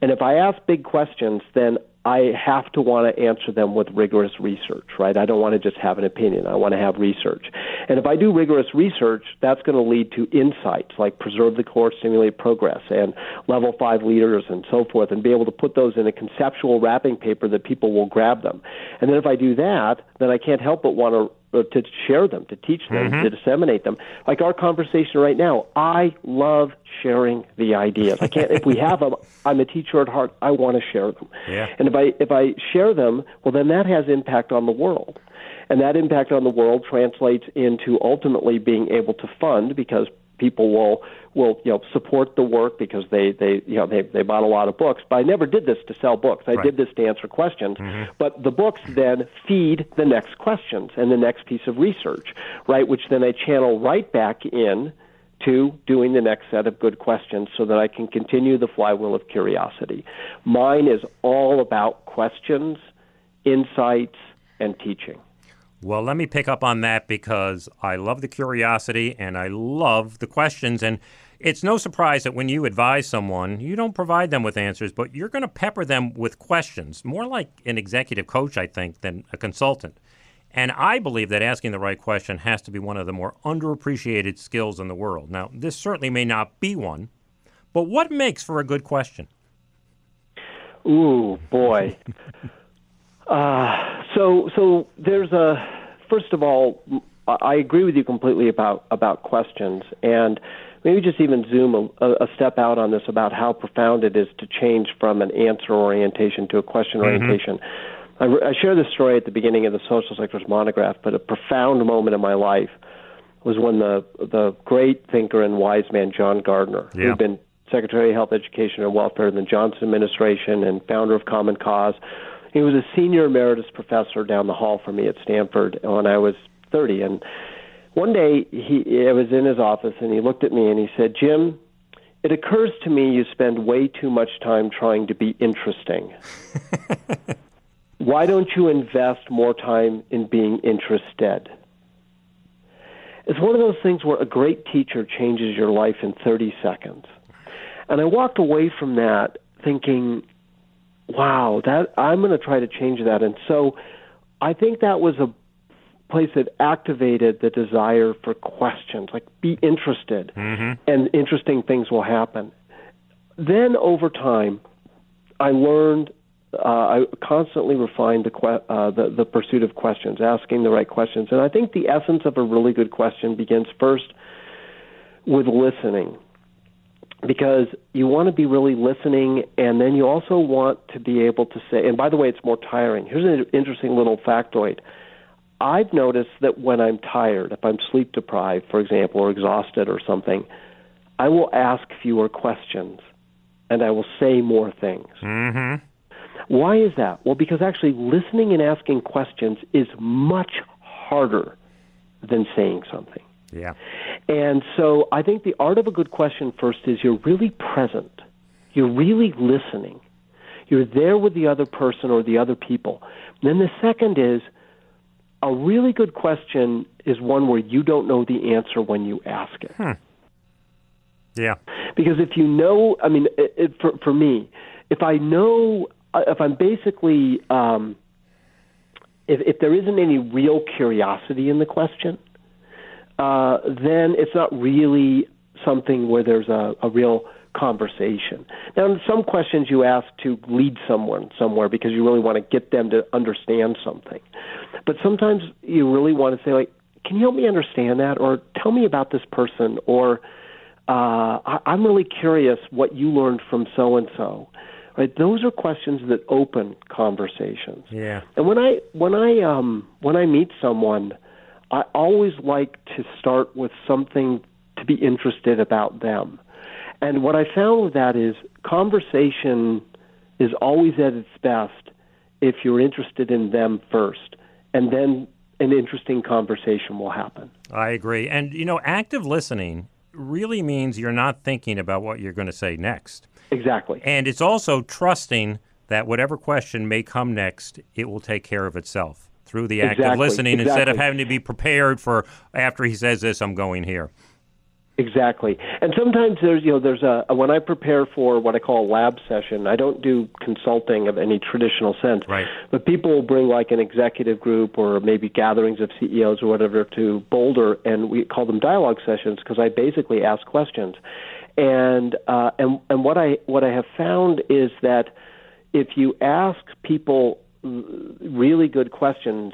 And if I ask big questions, then I have to want to answer them with rigorous research, right? I don't want to just have an opinion. I want to have research. And if I do rigorous research, that's going to lead to insights like preserve the core, stimulate progress, and level five leaders and so forth, and be able to put those in a conceptual wrapping paper that people will grab them. And then if I do that, then I can't help but want to uh, to share them, to teach them, Mhm. to disseminate them. Like our conversation right now, I love sharing the ideas. I can't if we have them. I'm a teacher at heart. I want to share them. Yeah. And if I if I share them, well, then that has impact on the world, and that impact on the world translates into ultimately being able to fund because people will will you know support the work because they they you know they they bought a lot of books. But I never did this to sell books. I Right. did this to answer questions. Mm-hmm. But the books then feed the next questions and the next piece of research, right? Which then I channel right back in to doing the next set of good questions so that I can continue the flywheel of curiosity. Mine is all about questions, insights, and teaching. Well, let me pick up on that because I love the curiosity and I love the questions. And it's no surprise that when you advise someone, you don't provide them with answers, but you're going to pepper them with questions, more like an executive coach, I think, than a consultant. And I believe that asking the right question has to be one of the more underappreciated skills in the world. Now, this certainly may not be one, but what makes for a good question? Ooh, boy. uh, so, so there's a. First of all, I agree with you completely about about questions, and maybe just even zoom a, a step out on this about how profound it is to change from an answer orientation to a question orientation. I, I share this story at the beginning of the social sectors monograph, but a profound moment in my life was when the the great thinker and wise man John Gardner, Yeah. who'd been Secretary of Health, Education, and Welfare in the Johnson administration and founder of Common Cause. He was a senior emeritus professor down the hall from me at Stanford when I was 30. And one day he, I was in his office and he looked at me and he said, Jim, it occurs to me you spend way too much time trying to be interesting. Why don't you invest more time in being interested? It's one of those things where a great teacher changes your life in 30 seconds. And I walked away from that thinking, wow, that I'm going to try to change that. And so I think that was a place that activated the desire for questions, like be interested, mm-hmm. and interesting things will happen. Then over time, I learned. Uh, I constantly refined the, que- uh, the the pursuit of questions, asking the right questions, and I think the essence of a really good question begins first with listening because you want to be really listening and then you also want to be able to say and by the way it's more tiring here's an interesting little factoid I've noticed that when I'm tired, if I'm sleep deprived, for example, or exhausted or something, I will ask fewer questions and I will say more things. Mm-hmm. Why is that? Well, because actually listening and asking questions is much harder than saying something. Yeah. And so I think the art of a good question first is you're really present. You're really listening. You're there with the other person or the other people. And then the second is a really good question is one where you don't know the answer when you ask it. Hmm. Yeah. Because if you know, I mean, it, it, for for me, if I know, uh, if I'm basically, um, if if there isn't any real curiosity in the question, uh, then it's not really something where there's a, a real conversation. Now, some questions you ask to lead someone somewhere because you really want to get them to understand something. But sometimes you really want to say, like, can you help me understand that? Or tell me about this person? Or uh, I- I'm really curious what you learned from so and so. Right? Those are questions that open conversations. Yeah. And when I when I um when I meet someone, I always like to start with something to be interested about them. And what I found with that is conversation is always at its best if you're interested in them first, and then an interesting conversation will happen. I agree. And, you know, active listening really means you're not thinking about what you're going to say next. Exactly. And it's also trusting that whatever question may come next, it will take care of itself through the act Exactly, of listening instead of having to be prepared for after he says this, I'm going here. Exactly. And sometimes there's, you know, there's a, when I prepare for what I call a lab session, I don't do consulting of any traditional sense. Right. But people will bring like an executive group or maybe gatherings of CEOs or whatever to Boulder, and we call them dialogue sessions because I basically ask questions. And uh, and and what I what I have found is that if you ask people really good questions,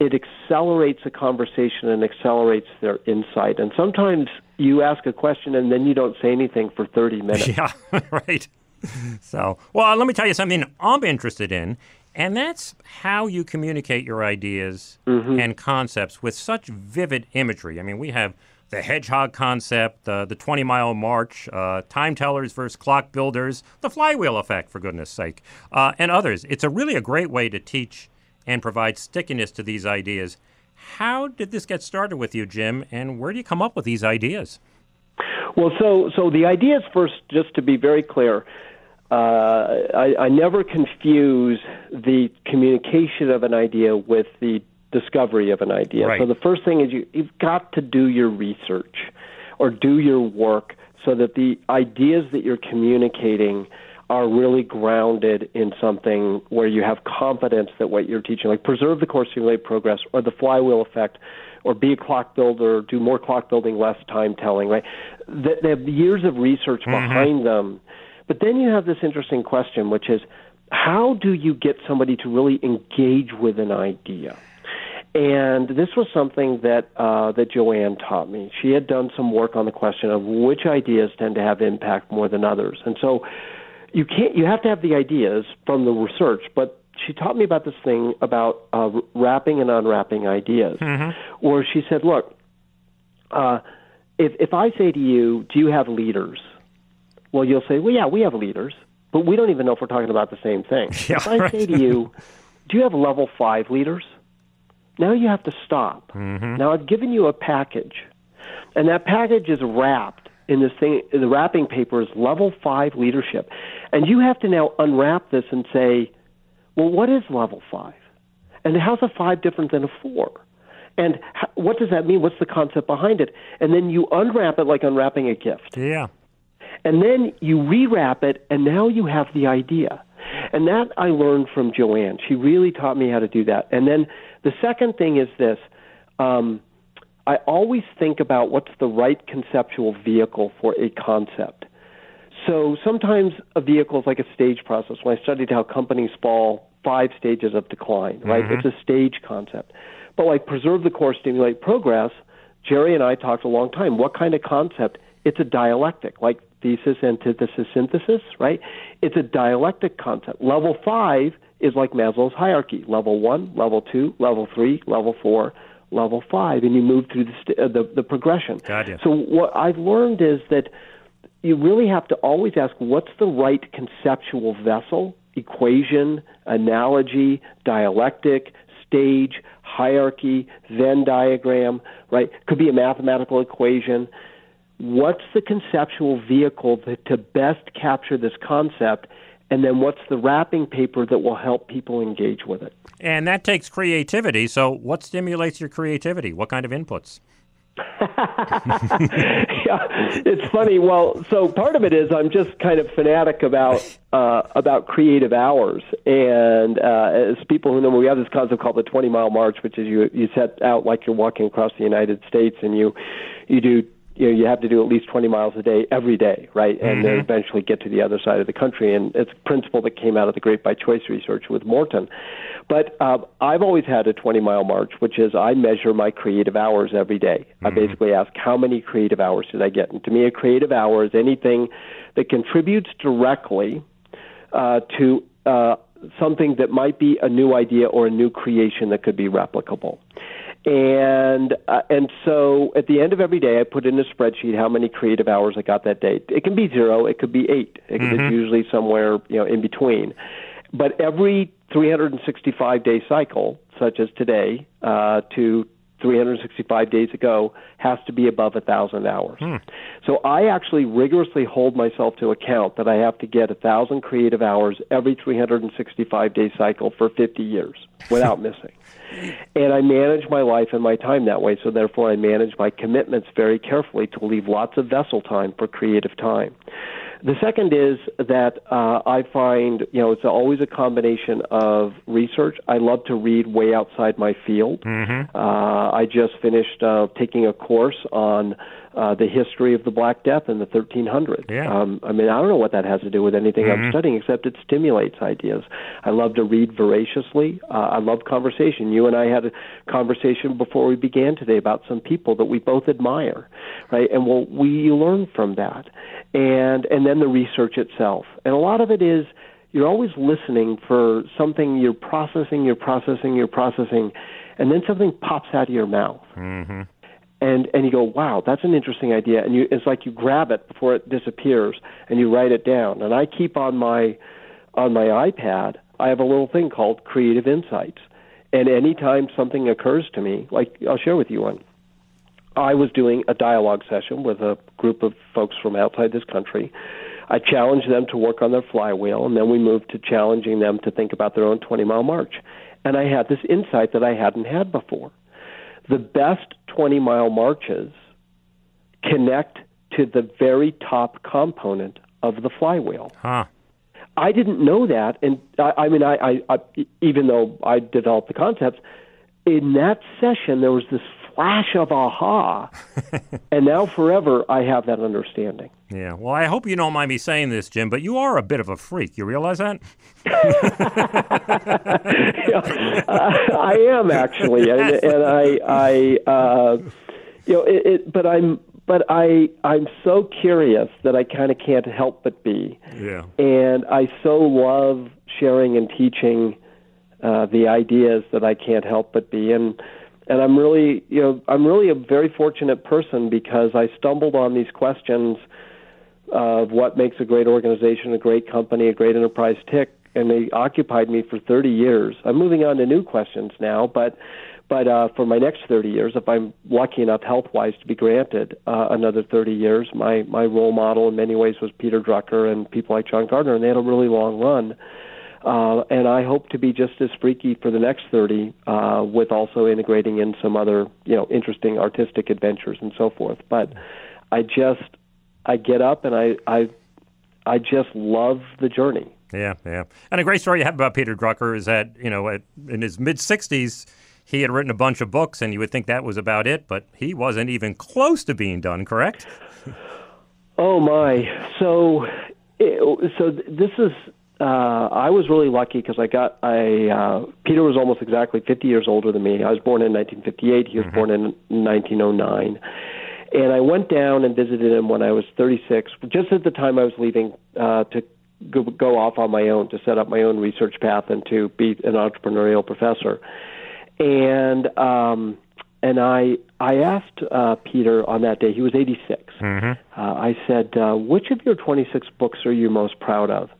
it accelerates a conversation and accelerates their insight. And sometimes you ask a question and then you don't say anything for 30 minutes. Yeah, right. So, well, let me tell you something I'm interested in, and that's how you communicate your ideas mm-hmm. and concepts with such vivid imagery. I mean, we have the hedgehog concept, uh, the 20 mile march, uh, time tellers versus clock builders, the flywheel effect, for goodness sake, uh, and others. It's a really a great way to teach and provide stickiness to these ideas. How did this get started with you, Jim, and where do you come up with these ideas? Well, so so the idea is first, just to be very clear, uh, I, I never confuse the communication of an idea with the discovery of an idea. Right. So the first thing is you, you've got to do your research or do your work so that the ideas that you're communicating are really grounded in something where you have confidence that what you're teaching, like preserve the core, stimulate progress, or the flywheel effect, or be a clock builder, do more clock building, less time telling, right? They, they have years of research mm-hmm. behind them. But then you have this interesting question, which is how do you get somebody to really engage with an idea? And this was something that uh, that Joanne taught me. She had done some work on the question of which ideas tend to have impact more than others, and so you can't. You have to have the ideas from the research, but she taught me about this thing about uh, wrapping and unwrapping ideas, where she said, "Look, uh, if if I say to you, do you have leaders?" Well, you'll say, well, yeah, we have leaders, but we don't even know if we're talking about the same thing. Yeah, if I right. say to you, do you have level five leaders? Now you have to stop. Mm-hmm. Now I've given you a package, and that package is wrapped in this thing. The wrapping paper is level five leadership, and you have to now unwrap this and say, well, what is level five? And how's a five different than a four? And what does that mean? What's the concept behind it? And then you unwrap it like unwrapping a gift. Yeah. And then you rewrap it, and now you have the idea. And that I learned from Joanne. She really taught me how to do that. And then the second thing is this um, I always think about what's the right conceptual vehicle for a concept. So sometimes a vehicle is like a stage process. When I studied how companies fall, five stages of decline, right? Mhm. It's a stage concept. But like preserve the core, stimulate progress, Jerry and I talked a long time. What kind of concept? It's a dialectic, like thesis, antithesis, synthesis, right? It's a dialectic concept. Level five is like Maslow's hierarchy level one, level two, level three, level four, level five, and you move through the, st- uh, the, the progression. Gotcha. So, what I've learned is that you really have to always ask what's the right conceptual vessel, equation, analogy, dialectic, stage, hierarchy, Venn diagram, right? Could be a mathematical equation. What's the conceptual vehicle that, to best capture this concept? And then what's the wrapping paper that will help people engage with it? And that takes creativity. So, what stimulates your creativity? What kind of inputs? yeah, it's funny. Well, so part of it is I'm just kind of fanatic about uh, about creative hours, and uh, as people who know, we have this concept called the 20 mile march, which is you you set out like you're walking across the United States, and you you do you know you have to do at least 20 miles a day every day, right? And then Mhm. eventually get to the other side of the country. And it's a principle that came out of the Great by Choice research with Morten. But uh, I've always had a 20 mile march, which is I measure my creative hours every day. I basically ask how many creative hours did I get. And to me, a creative hour is anything that contributes directly uh, to uh, something that might be a new idea or a new creation that could be replicable. And uh, and so at the end of every day, I put in a spreadsheet how many creative hours I got that day. It can be zero, it could be eight. It, Mhm. It's usually somewhere you know in between. But every 365 day cycle, such as today uh, to 365 days ago, has to be above a thousand hours. Hmm. So I actually rigorously hold myself to account that I have to get a thousand creative hours every 365 day cycle for 50 years without missing. And I manage my life and my time that way, so therefore I manage my commitments very carefully to leave lots of vessel time for creative time. The second is that uh, I find, you know, it's always a combination of research. I love to read way outside my field. Mm-hmm. Uh, I just finished uh, taking a course on uh, the history of the Black Death in the 1300s. Yeah. Um, I mean, I don't know what that has to do with anything Mhm. I'm studying, except it stimulates ideas. I love to read voraciously. Uh, I love conversation. You and I had a conversation before we began today about some people that we both admire, right? And well, we learn from that, and and then the research itself, and a lot of it is you're always listening for something you're processing, you're processing, you're processing, and then something pops out of your mouth Mm-hmm. And and you go, wow, that's an interesting idea, and you it's like you grab it before it disappears and you write it down. And I keep on my on my iPad, I have a little thing called Creative Insights, and anytime something occurs to me, like I'll share with you one. I was doing a dialogue session with a group of folks from outside this country. I challenged them to work on their flywheel, and then we moved to challenging them to think about their own 20 mile march. And I had this insight that I hadn't had before the best 20 mile marches connect to the very top component of the flywheel. Huh. I didn't know that, and I, I mean, I, I, I, even though I developed the concepts, in that session there was this flash of aha, and now forever I have that understanding. Yeah. Well, I hope you don't mind me saying this, Jim, but you are a bit of a freak. You realize that? uh, I am actually, and, and I, I, uh, you know, it, it, but I'm, but I, I'm so curious that I kind of can't help but be, Yeah. and I so love sharing and teaching uh, the ideas that I can't help but be, and and I'm really, you know, I'm really a very fortunate person because I stumbled on these questions of what makes a great organization, a great company, a great enterprise tick, and they occupied me for 30 years. I'm moving on to new questions now, but but uh, for my next 30 years, if I'm lucky enough health-wise to be granted uh, another 30 years, my my role model in many ways was Peter Drucker and people like John Gardner, and they had a really long run. Uh, and I hope to be just as freaky for the next 30, uh, with also integrating in some other, you know, interesting artistic adventures and so forth. But I just, I get up and I, I, I just love the journey. Yeah, yeah. And a great story you have about Peter Drucker is that, you know, at, in his mid 60s, he had written a bunch of books, and you would think that was about it, but he wasn't even close to being done, correct? oh, my. So, so this is uh, I was really lucky because I got I uh, Peter was almost exactly 50 years older than me. I was born in 1958. He was mm-hmm. born in 1909, and I went down and visited him when I was 36, just at the time I was leaving uh, to go, go off on my own to set up my own research path and to be an entrepreneurial professor. And um, and I I asked uh, Peter on that day. He was 86. Mm-hmm. Uh, I said, uh, "Which of your 26 books are you most proud of?"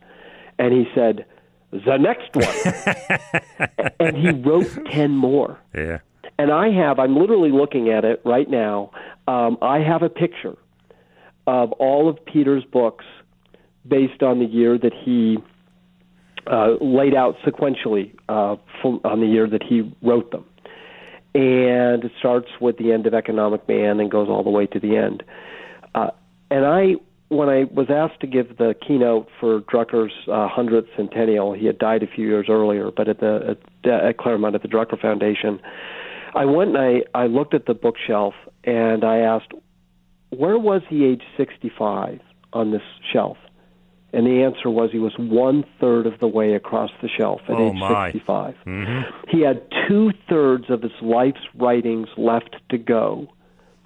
and he said, "The next one," and he wrote ten more. Yeah. And I have, I'm literally looking at it right now. Um, I have a picture of all of Peter's books based on the year that he uh, laid out sequentially uh, on the year that he wrote them. And it starts with the end of Economic Man and goes all the way to the end. Uh, and I when I was asked to give the keynote for Drucker's uh, 100th centennial, he had died a few years earlier, but at the at, at Claremont at the Drucker Foundation, I went and I, I looked at the bookshelf and I asked, where was he age 65 on this shelf? And the answer was he was one third of the way across the shelf at oh age my. 65. Mm-hmm. He had two thirds of his life's writings left to go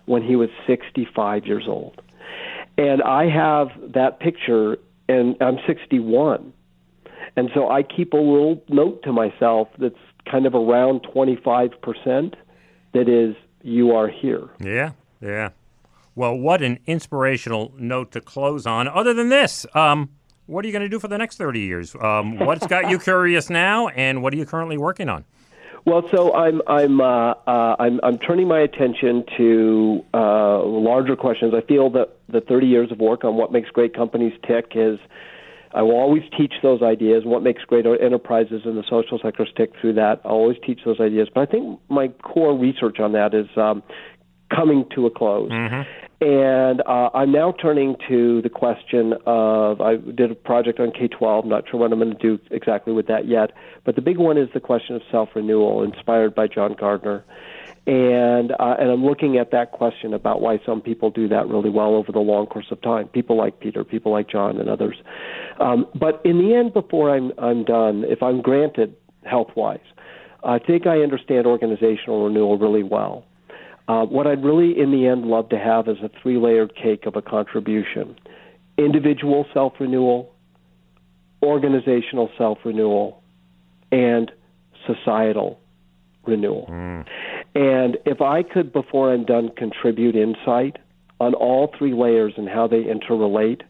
when he was 65 years old. And I have that picture, and I'm 61. And so I keep a little note to myself that's kind of around 25% that is, you are here. Yeah, yeah. Well, what an inspirational note to close on. Other than this, um, what are you going to do for the next 30 years? Um, what's got you curious now, and what are you currently working on? Well, so I'm I'm uh, uh, I'm I'm turning my attention to uh, larger questions. I feel that the 30 years of work on what makes great companies tick is. I will always teach those ideas. What makes great enterprises in the social sector tick through that. I'll always teach those ideas. But I think my core research on that is um, coming to a close. Mm-hmm. And uh, I'm now turning to the question of I did a project on K 12. Not sure what I'm going to do exactly with that yet. But the big one is the question of self renewal, inspired by John Gardner. And uh, and I'm looking at that question about why some people do that really well over the long course of time. People like Peter, people like John, and others. Um, but in the end, before I'm I'm done, if I'm granted health wise, I think I understand organizational renewal really well. Uh, what I'd really, in the end, love to have is a three layered cake of a contribution individual self renewal, organizational self renewal, and societal renewal. Mm. And if I could, before I'm done, contribute insight on all three layers and how they interrelate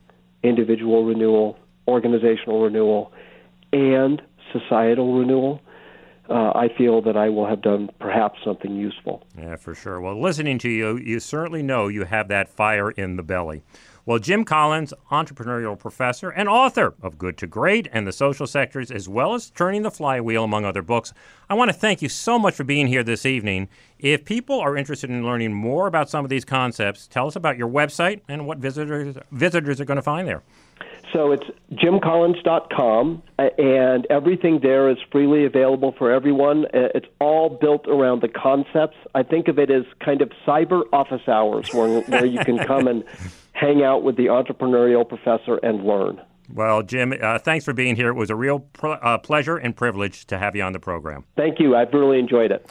individual renewal, organizational renewal, and societal renewal uh, I feel that I will have done perhaps something useful. Yeah, for sure. Well, listening to you, you certainly know you have that fire in the belly. Well, Jim Collins, entrepreneurial professor and author of Good to Great and the Social Sectors, as well as Turning the Flywheel, among other books, I want to thank you so much for being here this evening. If people are interested in learning more about some of these concepts, tell us about your website and what visitors visitors are going to find there. So it's jimcollins.com, and everything there is freely available for everyone. It's all built around the concepts. I think of it as kind of cyber office hours where, where you can come and hang out with the entrepreneurial professor and learn. Well, Jim, uh, thanks for being here. It was a real pr- uh, pleasure and privilege to have you on the program. Thank you. I've really enjoyed it.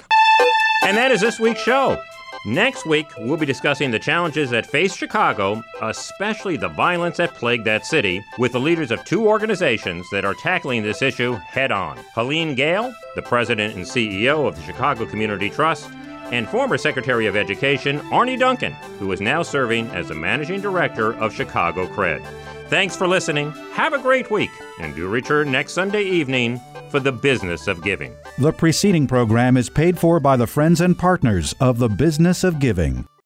And that is this week's show. Next week, we'll be discussing the challenges that face Chicago, especially the violence that plagued that city, with the leaders of two organizations that are tackling this issue head on. Helene Gayle, the president and CEO of the Chicago Community Trust, and former Secretary of Education Arne Duncan, who is now serving as the Managing Director of Chicago Cred. Thanks for listening. Have a great week, and do return next Sunday evening for the business of giving. The preceding program is paid for by the friends and partners of the business of giving.